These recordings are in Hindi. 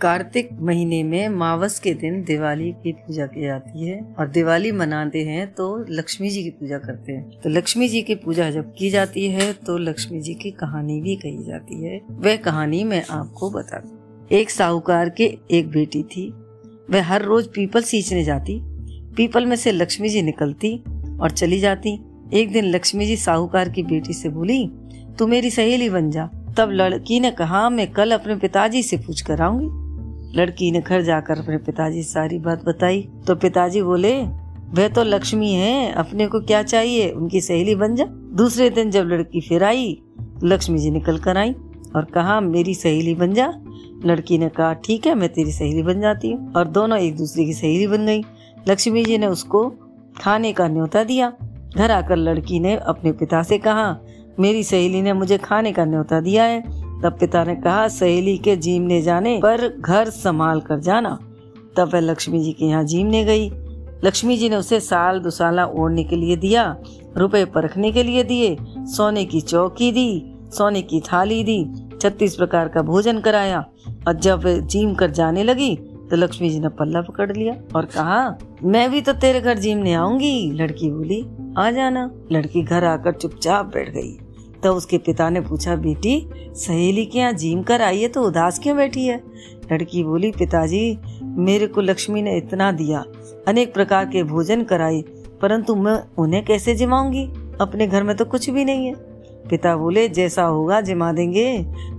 कार्तिक महीने में मावस के दिन दिवाली की पूजा की जाती है और दिवाली मनाते हैं तो लक्ष्मी जी की पूजा करते हैं। तो लक्ष्मी जी की पूजा जब की जाती है तो लक्ष्मी जी की कहानी भी कही जाती है। वह कहानी मैं आपको बता एक साहूकार के एक बेटी थी। वह हर रोज पीपल सींचने जाती। पीपल में से लक्ष्मी जी निकलती और चली जाती। एक दिन लक्ष्मी जी साहूकार की बेटी से बोली, तू मेरी सहेली बन जा। तब लड़की ने कहा, मैं कल अपने पिताजी से पूछ कर आऊँगी। लड़की ने घर जाकर अपने पिताजी सारी बात बताई। तो पिताजी बोले, वह तो लक्ष्मी है, अपने को क्या चाहिए? उनकी सहेली बन जा। दूसरे दिन जब लड़की फिर आई लक्ष्मी जी निकल कर आई और कहा, मेरी सहेली बन जा। लड़की ने कहा, ठीक है, मैं तेरी सहेली बन जाती हूँ। और दोनों एक दूसरे की सहेली बन गई। लक्ष्मी जी ने उसको खाने का न्योता दिया। घर आकर लड़की ने अपने पिता से कहा, मेरी सहेली ने मुझे खाने का न्योता दिया है। तब पिता ने कहा, सहेली के जीमने जाने पर घर संभाल कर जाना। तब वह लक्ष्मी जी के यहाँ जीमने गई। लक्ष्मी जी ने उसे साल दुसाला ओढ़ने के लिए दिया, रुपए परखने के लिए दिए, सोने की चौकी दी, सोने की थाली दी, छत्तीस प्रकार का भोजन कराया। और जब जीम कर जाने लगी तो लक्ष्मी जी ने पल्ला पकड़ लिया और कहा, मैं भी तो तेरे घर जीमने आऊँगी। लड़की बोली, आ जाना। लड़की घर आकर चुपचाप बैठ गई। तो उसके पिता ने पूछा, बेटी, सहेली के यहाँ जीम कर आई है तो उदास क्यों बैठी है? लड़की बोली, पिताजी, मेरे को लक्ष्मी ने इतना दिया, अनेक प्रकार के भोजन कराए, परंतु मैं उन्हें कैसे जिमाऊँगी? अपने घर में तो कुछ भी नहीं है। पिता बोले, जैसा होगा जिमा देंगे,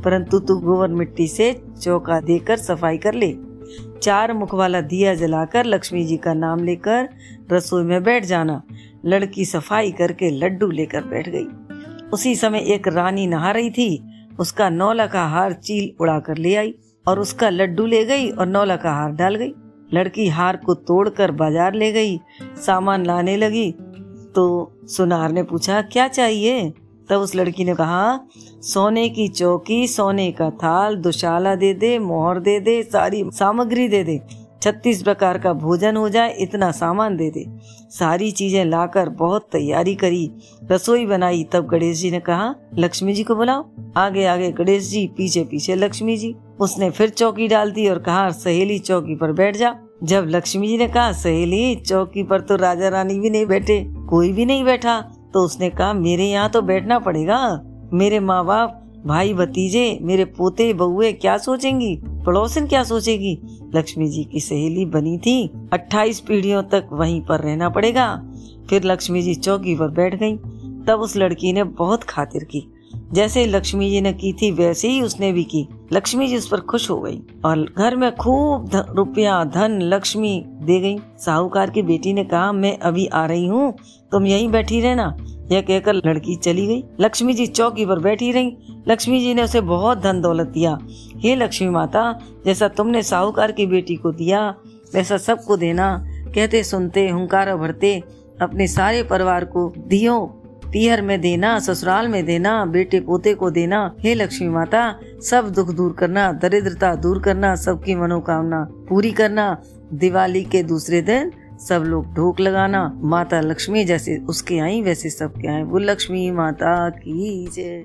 परंतु तू गोबर मिट्टी से चौका देकर सफ़ाई कर ले। चार मुख वाला दिया जलाकर लक्ष्मी जी का नाम लेकर रसोई में बैठ जाना। लड़की सफ़ाई करके लड्डू लेकर बैठ गई। उसी समय एक रानी नहा रही थी। उसका नौला का हार चील उड़ा कर ले आई और उसका लड्डू ले गई और नौला का हार डाल गई। लड़की हार को तोड़कर बाज़ार ले गई, सामान लाने लगी। तो सुनार ने पूछा, क्या चाहिए? तब उस लड़की ने कहा, सोने की चौकी, सोने का थाल, दुशाला दे दे, मोहर दे दे, सारी सामग्री दे दे। छत्तीस प्रकार का भोजन हो जाए, इतना सामान दे दे। सारी चीज़ें लाकर बहुत तैयारी करी, रसोई बनाई, तब गणेश जी ने कहा, लक्ष्मी जी को बुलाओ। आगे आगे, गणेश जी, पीछे पीछे लक्ष्मी जी। उसने फिर चौकी डाल दी और कहा, सहेली चौकी पर बैठ जा। जब लक्ष्मी जी ने कहा, सहेली, चौकी पर तो राजा रानी भी नहीं बैठे, कोई भी नहीं बैठा तो उसने कहा, मेरे यहाँ तो बैठना पड़ेगा। मेरे माँ बाप भाई भतीजे, मेरे पोते, बहुए क्या सोचेंगी? पड़ोसन क्या सोचेगी? लक्ष्मी जी की सहेली बनी थी। अट्ठाईस पीढ़ियों तक वहीं पर रहना पड़ेगा। फिर लक्ष्मी जी चौकी पर बैठ गई। तब उस लड़की ने बहुत खातिर की। जैसे लक्ष्मी जी ने की थी, वैसे ही उसने भी की। लक्ष्मी जी उस पर खुश हो गई और घर में खूब रुपया, धन, लक्ष्मी दे गई। साहूकार की बेटी ने कहा, मैं अभी आ रही हूँ, तुम यहीं बैठी रहना। यह कहकर लड़की चली गई। लक्ष्मी जी चौकी पर बैठी रही। लक्ष्मी जी ने उसे बहुत धन दौलत दिया। हे लक्ष्मी माता, जैसा तुमने साहूकार की बेटी को दिया, वैसा सबको देना। कहते सुनते, हुंकारा भरते, अपने सारे परिवार को दियो। पीहर में देना, ससुराल में देना, बेटे पोते को देना। हे लक्ष्मी माता, सब दुख दूर करना, दरिद्रता दूर करना, सबकी मनोकामना पूरी करना। दिवाली के दूसरे दिन सब लोग ढोक लगाना, माता लक्ष्मी जैसे उसके आई, वैसे सबके आए। वो लक्ष्मी माता की जय।